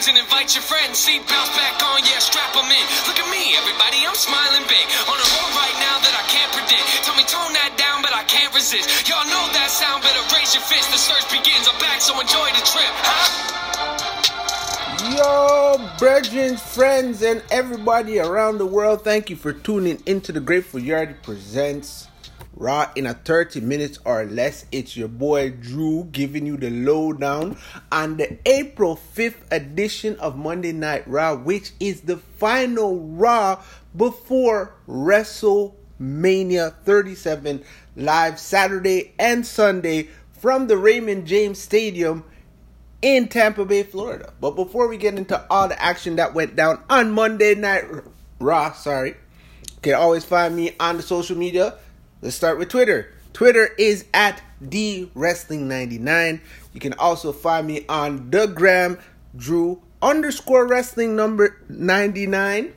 balloons and invite your friends. Seat belts back on, yeah, strap them in. Look at me, everybody, I'm smiling big. On a roll right now that I can't predict. Tell me tone that down, but I can't resist. Y'all know that sound, better raise your fist. The search begins. I'm back, so enjoy the trip? Yo, brethren, friends, and everybody around the world, thank you for tuning into the Gr8ful Yardy Presents Raw in a 30 minutes or less. It's your boy Drew giving you the lowdown on the April 5th edition of Monday Night Raw, which is the final Raw before WrestleMania 37 live Saturday and Sunday from the Raymond James Stadium in Tampa Bay, Florida. But before we get into all the action that went down on Monday Night Raw, sorry, you can always find me on the social media. Let's start with Twitter. Twitter is at D Wrestling 99. You can also find me on the gram, Drew underscore wrestling number 99.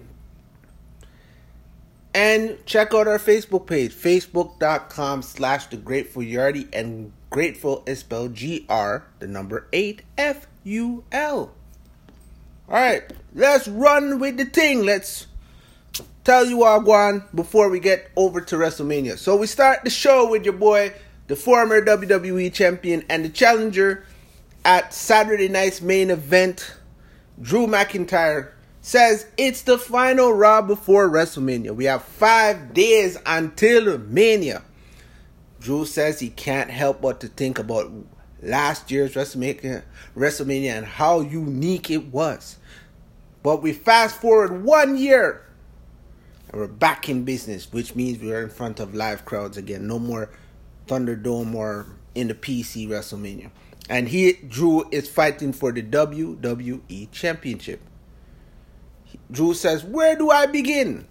And check out our Facebook page, facebook.com slash the grateful yardie and Grateful is spelled G R, the number 8 F U L. Alright, let's run with the thing. Let's tell you all Guan before we get over to WrestleMania. So we start the show with your boy, the former WWE champion and the challenger at Saturday night's main event. Drew McIntyre says it's the final Raw before WrestleMania. We have five days until Mania. Drew says he can't help but to think about last year's WrestleMania, WrestleMania and how unique it was. But we fast forward one year we're back in business, which means we're in front of live crowds again. No more Thunderdome or in the PC WrestleMania. And he, Drew, is fighting for the WWE Championship. Drew says, Where do I begin?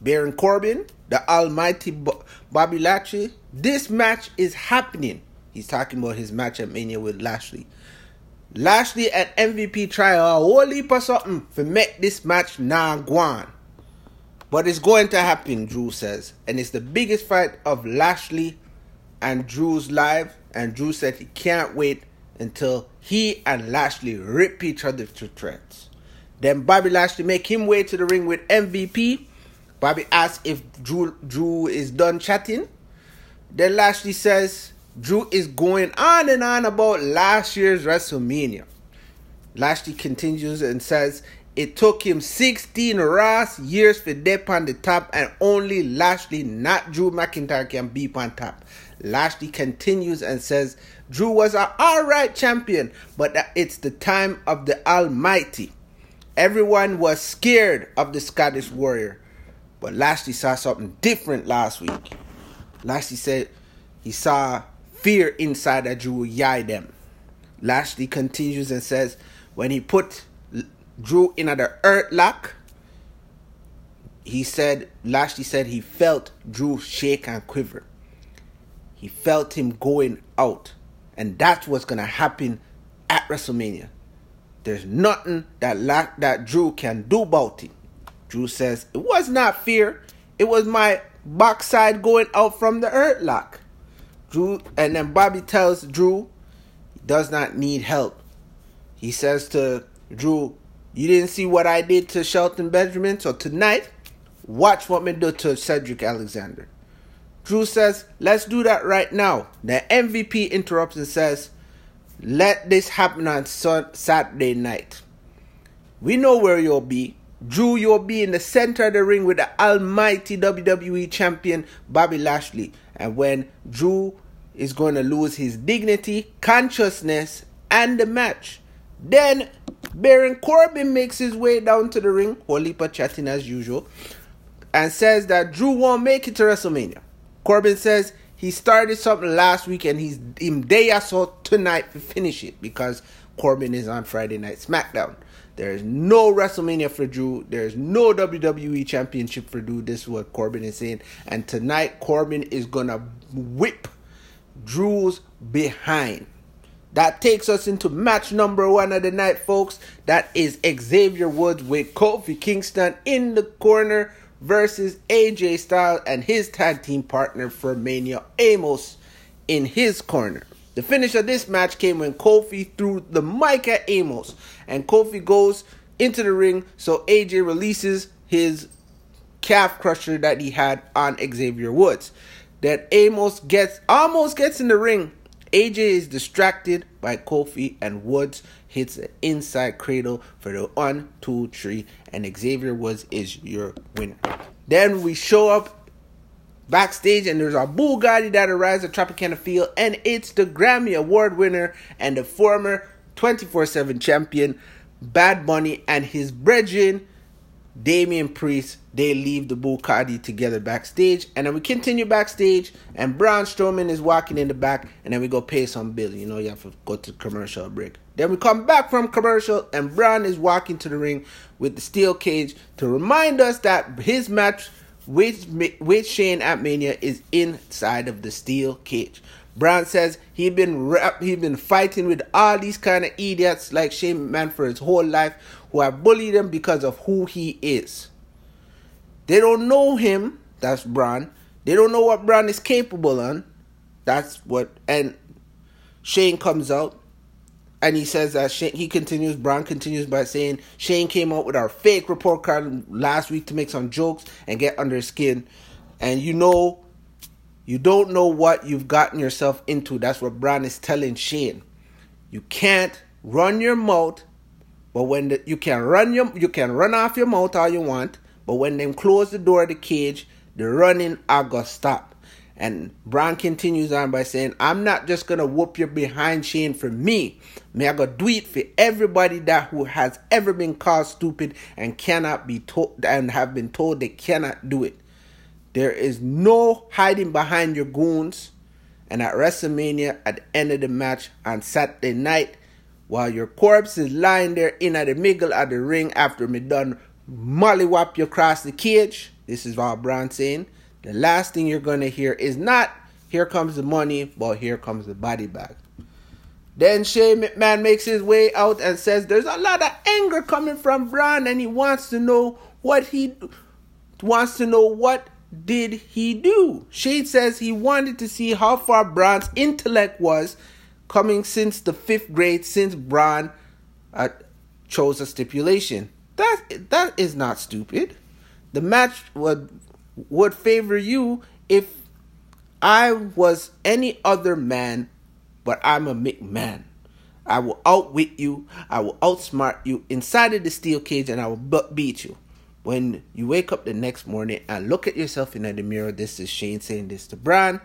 Baron Corbin, the almighty Bobby Lashley. This match is happening. He's talking about his match at Mania with Lashley. Lashley at MVP try a whole heap of something for make this match now nah guan. But it's going to happen, Drew says. And it's the biggest fight of Lashley and Drew's life. And Drew said he can't wait until he and Lashley rip each other to shreds. Then Bobby Lashley make him way to the ring with MVP. Bobby asks if Drew Drew is done chatting. Then Lashley says Drew is going on and on about last year's WrestleMania. Lashley continues and says it took him 16 Ross years for Depp on the top, and only Lashley, not Drew McIntyre, can be on top. Lashley continues and says Drew was an alright champion, but it's the time of the Almighty. Everyone was scared of the Scottish Warrior, but Lashley saw something different last week. Lashley said he saw fear inside that Drew yai them. Lashley continues and says when he put Drew in at the Hurt Lock, he said Lashley said he felt Drew shake and quiver. He felt him going out. And that's what's gonna happen at WrestleMania. There's nothing that La- that Drew can do about it. Drew says it was not fear. It was my backside going out from the Hurt Lock. Drew and then Bobby tells Drew does not need help. He says to Drew, You didn't see what I did to Shelton Benjamin, so tonight, watch what me do to Cedric Alexander. Drew says, Let's do that right now. The MVP interrupts and says, Let this happen on Saturday night. We know where you'll be. Drew, you'll be in the center of the ring with the almighty WWE champion Bobby Lashley. And when Drew is going to lose his dignity, consciousness, and the match, then Baron Corbin makes his way down to the ring, whole chatting as usual, and says that Drew won't make it to WrestleMania. Corbin says he started something last week and he's in day so tonight to finish it because Corbin is on Friday Night SmackDown. There is no WrestleMania for Drew. There is no WWE Championship for Drew. This is what Corbin is saying. And tonight, Corbin is going to whip Drew's behind. That takes us into match number one of the night, folks. That is Xavier Woods with Kofi Kingston in the corner versus AJ Styles and his tag team partner for Mania, Amos, in his corner. The finish of this match came when Kofi threw the mic at Amos, and Kofi goes into the ring, so AJ releases his calf crusher that he had on Xavier Woods. That Amos gets almost gets in the ring. AJ is distracted by Kofi and Woods hits the inside cradle for the one, two, three, and Xavier Woods is your winner. Then we show up backstage and there's a Bugatti that arrives at Tropicana Field and it's the Grammy Award winner and the former 24-7 champion Bad Bunny and his brethren Damian Priest, they leave the Bugatti together backstage, and then we continue backstage, and Braun Strowman is walking in the back, and then we go pay some bill. You know, you have to go to commercial break. Then we come back from commercial, and Braun is walking to the ring with the steel cage to remind us that his match with with Shane at Mania is inside of the steel cage. Braun says he been rap, he been fighting with all these kind of idiots like Shane McMahon for his whole life who have bullied him because of who he is. They don't know him. That's Braun. They don't know what Braun is capable on. That's what and Shane comes out and he says that Shane, he continues. Braun continues by saying Shane came out with our fake report card last week to make some jokes and get under his skin, and you know you don't know what you've gotten yourself into. That's what Braun is telling Shane. You can't run your mouth, but when the, you can run your you can run off your mouth all you want, but when them close the door of the cage, the running I got stop. And Braun continues on by saying, I'm not just gonna whoop your behind Shane for me. May I go do it for everybody that who has ever been called stupid and cannot be told and have been told they cannot do it. There is no hiding behind your goons. And at WrestleMania, at the end of the match on Saturday night, while your corpse is lying there in at the middle of the ring after me done mollywop you across the cage, this is all Braun saying, the last thing you're going to hear is not, here comes the money, but here comes the body bag. Then Shane McMahon makes his way out and says there's a lot of anger coming from Braun and he wants to know what he wants to know what did he do? Shane says he wanted to see how far Braun's intellect was coming since the fifth grade, since Braun uh, chose a stipulation. That that is not stupid. The match would would favor you if I was any other man, but I'm a McMahon. I will outwit you. I will outsmart you inside of the steel cage, and I will beat you when you wake up the next morning and look at yourself in the mirror, this is Shane saying this to Braun,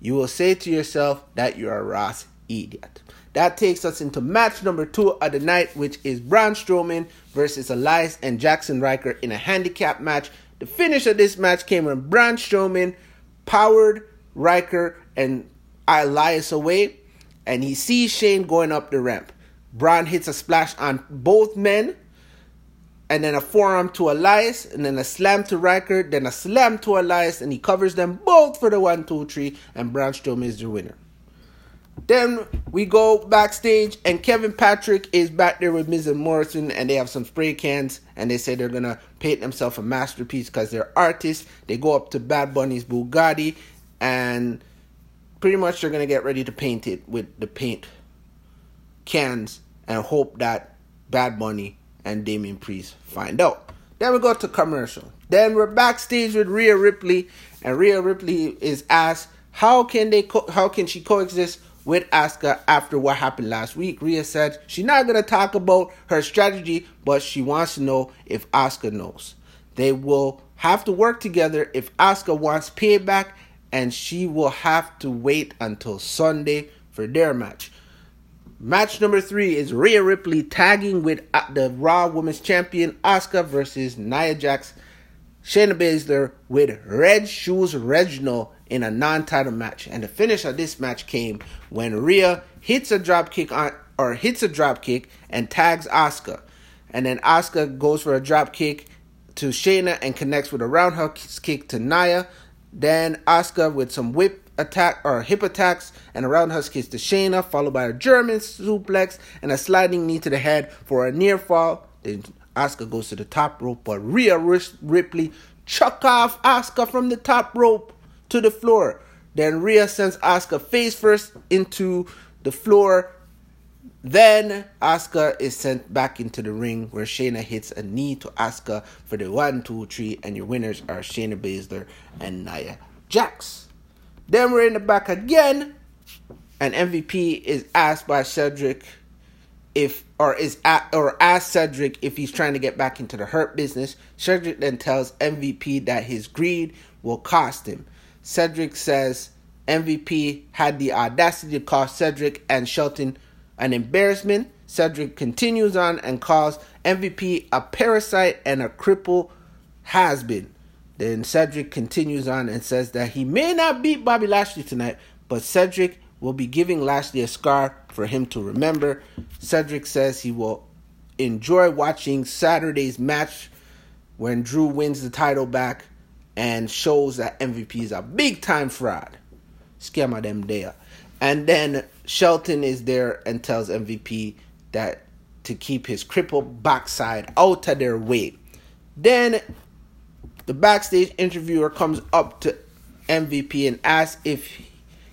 you will say to yourself that you're a Ross idiot. That takes us into match number two of the night, which is Braun Strowman versus Elias and Jaxson Ryker in a handicap match. The finish of this match came when Braun Strowman powered Ryker and Elias away, and he sees Shane going up the ramp. Braun hits a splash on both men and then a forearm to Elias, and then a slam to Ryker, then a slam to Elias, and he covers them both for the one, two, three, and Braun Strowman is the winner. Then we go backstage, and Kevin Patrick is back there with Miz and Morrison, and they have some spray cans, and they say they're gonna paint themselves a masterpiece because they're artists. They go up to Bad Bunny's Bugatti, and pretty much they're gonna get ready to paint it with the paint cans, and hope that Bad Bunny and Damian Priest find out. Then we go to commercial. Then we're backstage with Rhea Ripley, and Rhea Ripley is asked how can they co- how can she coexist with Asuka after what happened last week. Rhea said she's not gonna talk about her strategy, but she wants to know if Asuka knows. They will have to work together if Asuka wants payback, and she will have to wait until Sunday for their match. Match number three is Rhea Ripley tagging with uh, the Raw Women's Champion Asuka versus Nia Jax, Shayna Baszler with Red Shoes Reginald in a non-title match. And the finish of this match came when Rhea hits a drop kick on or hits a drop kick and tags Asuka. And then Asuka goes for a drop kick to Shayna and connects with a roundhouse kick to Nia. Then Asuka with some whip attack or hip attacks and a roundhouse kick to Shayna, followed by a German suplex and a sliding knee to the head for a near fall. Then Asuka goes to the top rope, but Rhea Ripley chuck off Asuka from the top rope to the floor. Then Rhea sends Asuka face first into the floor. Then Asuka is sent back into the ring where Shayna hits a knee to Asuka for the one, two, three, and your winners are Shayna Baszler and Nia Jax. Then we're in the back again, and MVP is asked by Cedric if or is at, or asked Cedric if he's trying to get back into the hurt business. Cedric then tells MVP that his greed will cost him. Cedric says MVP had the audacity to call Cedric and Shelton an embarrassment. Cedric continues on and calls MVP a parasite and a cripple has been. Then Cedric continues on and says that he may not beat Bobby Lashley tonight, but Cedric will be giving Lashley a scar for him to remember. Cedric says he will enjoy watching Saturday's match when Drew wins the title back and shows that MVP is a big time fraud. Scammer them there. And then Shelton is there and tells MVP that to keep his crippled backside out of their way. Then the backstage interviewer comes up to MVP and asks if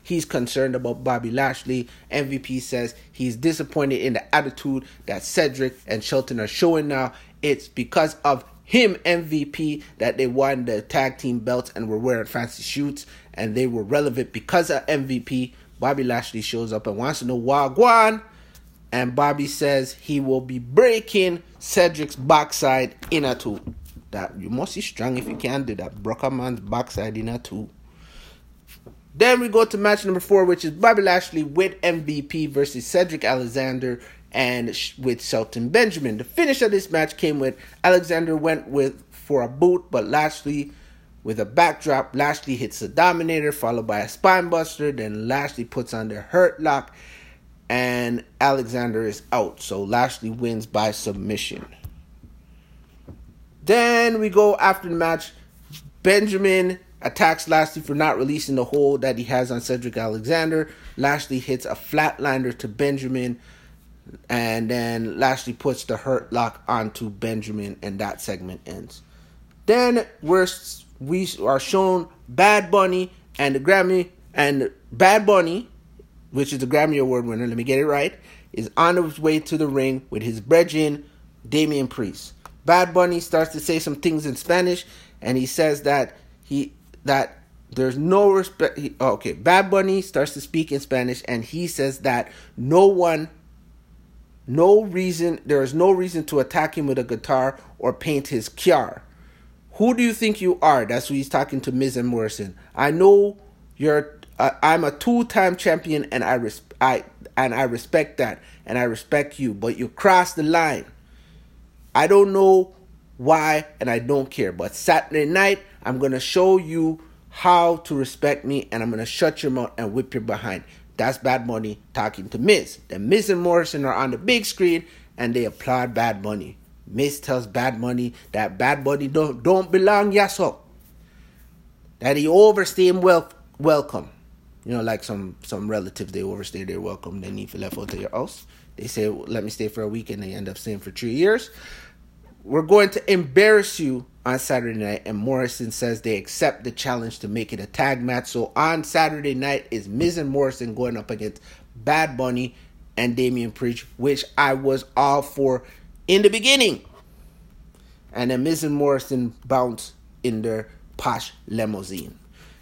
he's concerned about Bobby Lashley. MVP says he's disappointed in the attitude that Cedric and Shelton are showing now. It's because of him MVP that they won the tag team belts and were wearing fancy suits and they were relevant because of MVP. Bobby Lashley shows up and wants to know Wagwan. And Bobby says he will be breaking Cedric's backside in a two. That you must be strong if you can do that. Brock man's backside in a two. Then we go to match number four, which is Bobby Lashley with MVP versus Cedric Alexander and with Shelton Benjamin. The finish of this match came with Alexander went with for a boot, but Lashley with a backdrop. Lashley hits the Dominator, followed by a spinebuster. Then Lashley puts on the Hurt Lock, and Alexander is out. So Lashley wins by submission. Then we go after the match. Benjamin attacks Lashley for not releasing the hold that he has on Cedric Alexander. Lashley hits a flatliner to Benjamin, and then Lashley puts the hurt lock onto Benjamin, and that segment ends. Then we're we are shown Bad Bunny and the Grammy and Bad Bunny, which is the Grammy Award winner. Let me get it right. Is on his way to the ring with his brethren, Damian Priest. Bad Bunny starts to say some things in Spanish, and he says that he that there's no respect. Oh, okay, Bad Bunny starts to speak in Spanish, and he says that no one, no reason, there is no reason to attack him with a guitar or paint his car. Who do you think you are? That's who he's talking to Miz and Morrison. I know you're. Uh, I'm a two-time champion, and I res- I and I respect that, and I respect you. But you crossed the line. I don't know why, and I don't care. But Saturday night, I'm gonna show you how to respect me, and I'm gonna shut your mouth and whip your behind. That's Bad Money talking to Miz. Then Miz and Morrison are on the big screen, and they applaud Bad Money. Miz tells Bad Money that Bad Money don't, don't belong yaso. That he overstayed wel- welcome. You know, like some some relatives, they overstay their welcome. They need to left out to your house. They say, let me stay for a week, and they end up staying for three years. We're going to embarrass you on Saturday night, and Morrison says they accept the challenge to make it a tag match. So on Saturday night is Miz and Morrison going up against Bad Bunny and Damian Priest, which I was all for in the beginning. And then Miz and Morrison bounce in their posh limousine.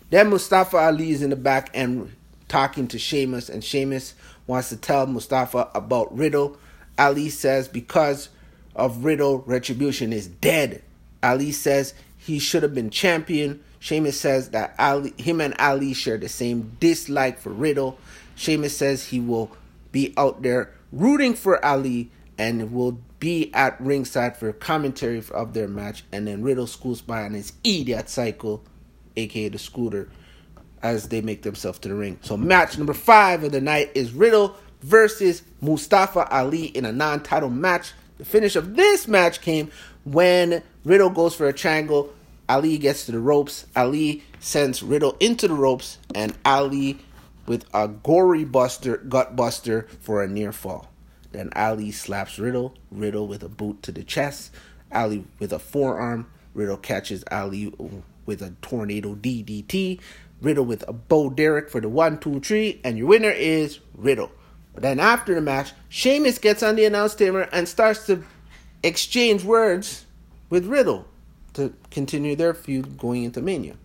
Then Mustafa Ali is in the back and talking to Sheamus, and Sheamus wants to tell Mustafa about Riddle. Ali says because of Riddle, Retribution is dead. Ali says he should have been champion. Sheamus says that Ali, him and Ali share the same dislike for Riddle. Sheamus says he will be out there rooting for Ali and will be at ringside for commentary of their match. And then Riddle schools by on his idiot cycle, aka the scooter, as they make themselves to the ring. So match number five of the night is Riddle versus Mustafa Ali in a non-title match. The finish of this match came when Riddle goes for a triangle. Ali gets to the ropes. Ali sends Riddle into the ropes, and Ali with a gory buster, gut buster for a near fall. Then Ali slaps Riddle. Riddle with a boot to the chest. Ali with a forearm. Riddle catches Ali with a tornado DDT. Riddle with a Bro Derek for the one, two, three, and your winner is Riddle. But then after the match, Sheamus gets on the announce table and starts to exchange words with Riddle to continue their feud going into Mania.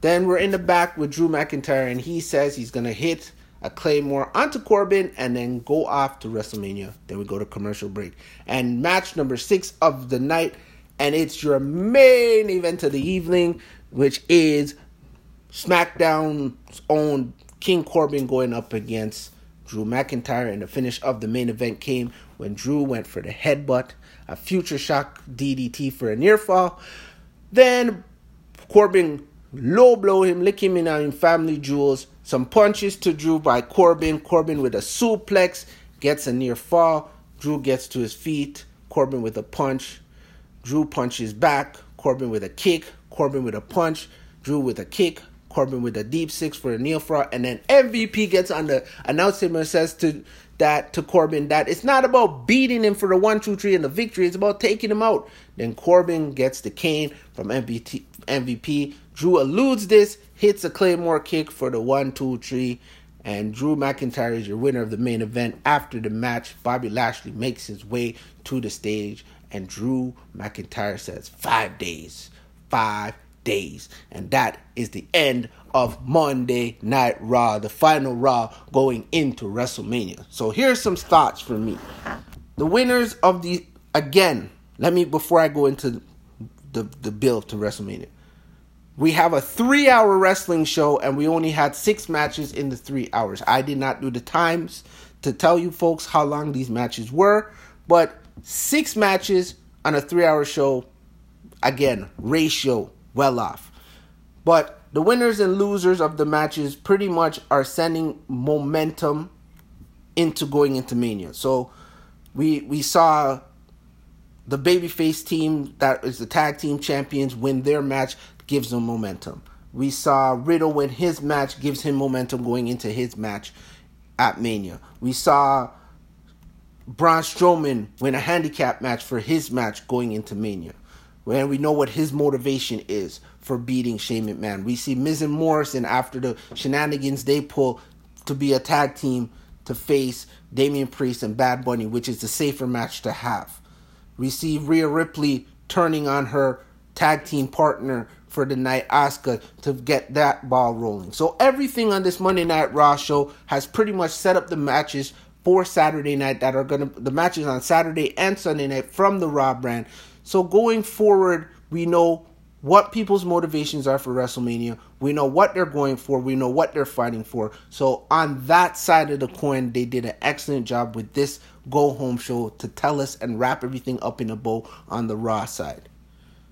Then we're in the back with Drew McIntyre, and he says he's gonna hit a Claymore onto Corbin and then go off to WrestleMania. Then we go to commercial break. And match number six of the night, and it's your main event of the evening, which is SmackDown's own King Corbin going up against Drew McIntyre. And the finish of the main event came when Drew went for the headbutt, a future shock DDT for a near fall. Then Corbin low blow him, lick him in uh, on family jewels. Some punches to Drew by Corbin. Corbin with a suplex gets a near fall. Drew gets to his feet. Corbin with a punch. Drew punches back. Corbin with a kick. Corbin with a punch. Drew with a kick. Corbin with a deep six for a near fall. And then MVP gets on the announcement and says to that to Corbin that it's not about beating him for the one, two, three and the victory. It's about taking him out. Then Corbin gets the cane from MVP. MVP. Drew eludes this, hits a Claymore kick for the one, two, three, and Drew McIntyre is your winner of the main event. After the match, Bobby Lashley makes his way to the stage, and Drew McIntyre says, Five days, five days. And that is the end of Monday Night Raw, the final Raw going into WrestleMania. So here's some thoughts from me. The winners of the, again, let me, before I go into the, the build to WrestleMania we have a three hour wrestling show and we only had six matches in the three hours. I did not do the times to tell you folks how long these matches were, but six matches on a three hour show, again, ratio well off. But the winners and losers of the matches pretty much are sending momentum into going into Mania. So we we saw the babyface team that is the tag team champions win their match gives them momentum. We saw Riddle win his match, gives him momentum going into his match at Mania. We saw Braun Strowman win a handicap match for his match going into Mania. And we know what his motivation is for beating Shane McMahon. We see Miz and Morrison after the shenanigans they pull to be a tag team to face Damian Priest and Bad Bunny, which is the safer match to have. We see Rhea Ripley turning on her tag team partner for the night Asuka to get that ball rolling. So everything on this Monday Night Raw show has pretty much set up the matches for Saturday night that are gonna the matches on Saturday and Sunday night from the Raw brand. So going forward, we know what people's motivations are for WrestleMania. We know what they're going for. We know what they're fighting for. So on that side of the coin, they did an excellent job with this go home show to tell us and wrap everything up in a bow on the Raw side.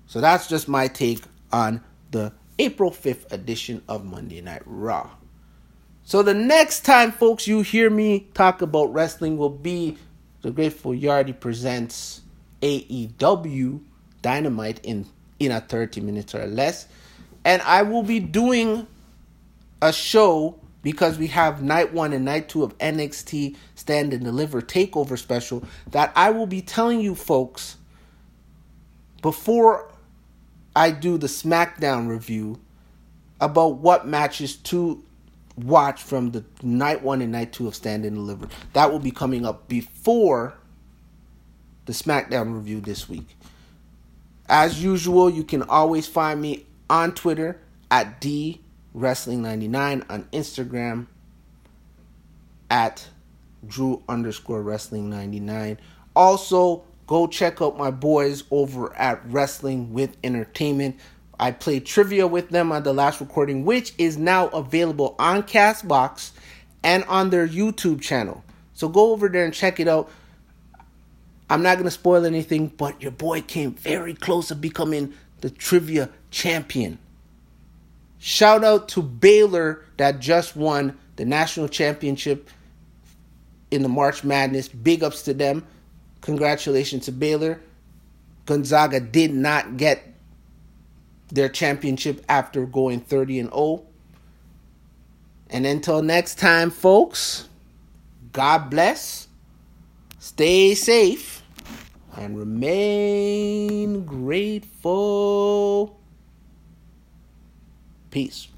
So that's just my take on the April 5th edition of Monday Night Raw. So the next time, folks, you hear me talk about wrestling will be the Gr8ful Yardy presents AEW Dynamite in in a 30 minutes or less. And I will be doing a show because we have night one and night two of NXT Stand and Deliver Takeover special that I will be telling you folks before I do the SmackDown review about what matches to watch from the night one and night two of Stand and Deliver. That will be coming up before the SmackDown review this week. As usual, you can always find me on Twitter at D Wrestling99 on Instagram at Drew underscore Wrestling 99. Also, Go check out my boys over at Wrestling with Entertainment. I played trivia with them on the last recording, which is now available on Castbox and on their YouTube channel. So go over there and check it out. I'm not going to spoil anything, but your boy came very close to becoming the trivia champion. Shout out to Baylor that just won the national championship in the March Madness. Big ups to them. Congratulations to Baylor. Gonzaga did not get their championship after going 30 and 0. And until next time, folks, God bless, stay safe, and remain grateful. Peace.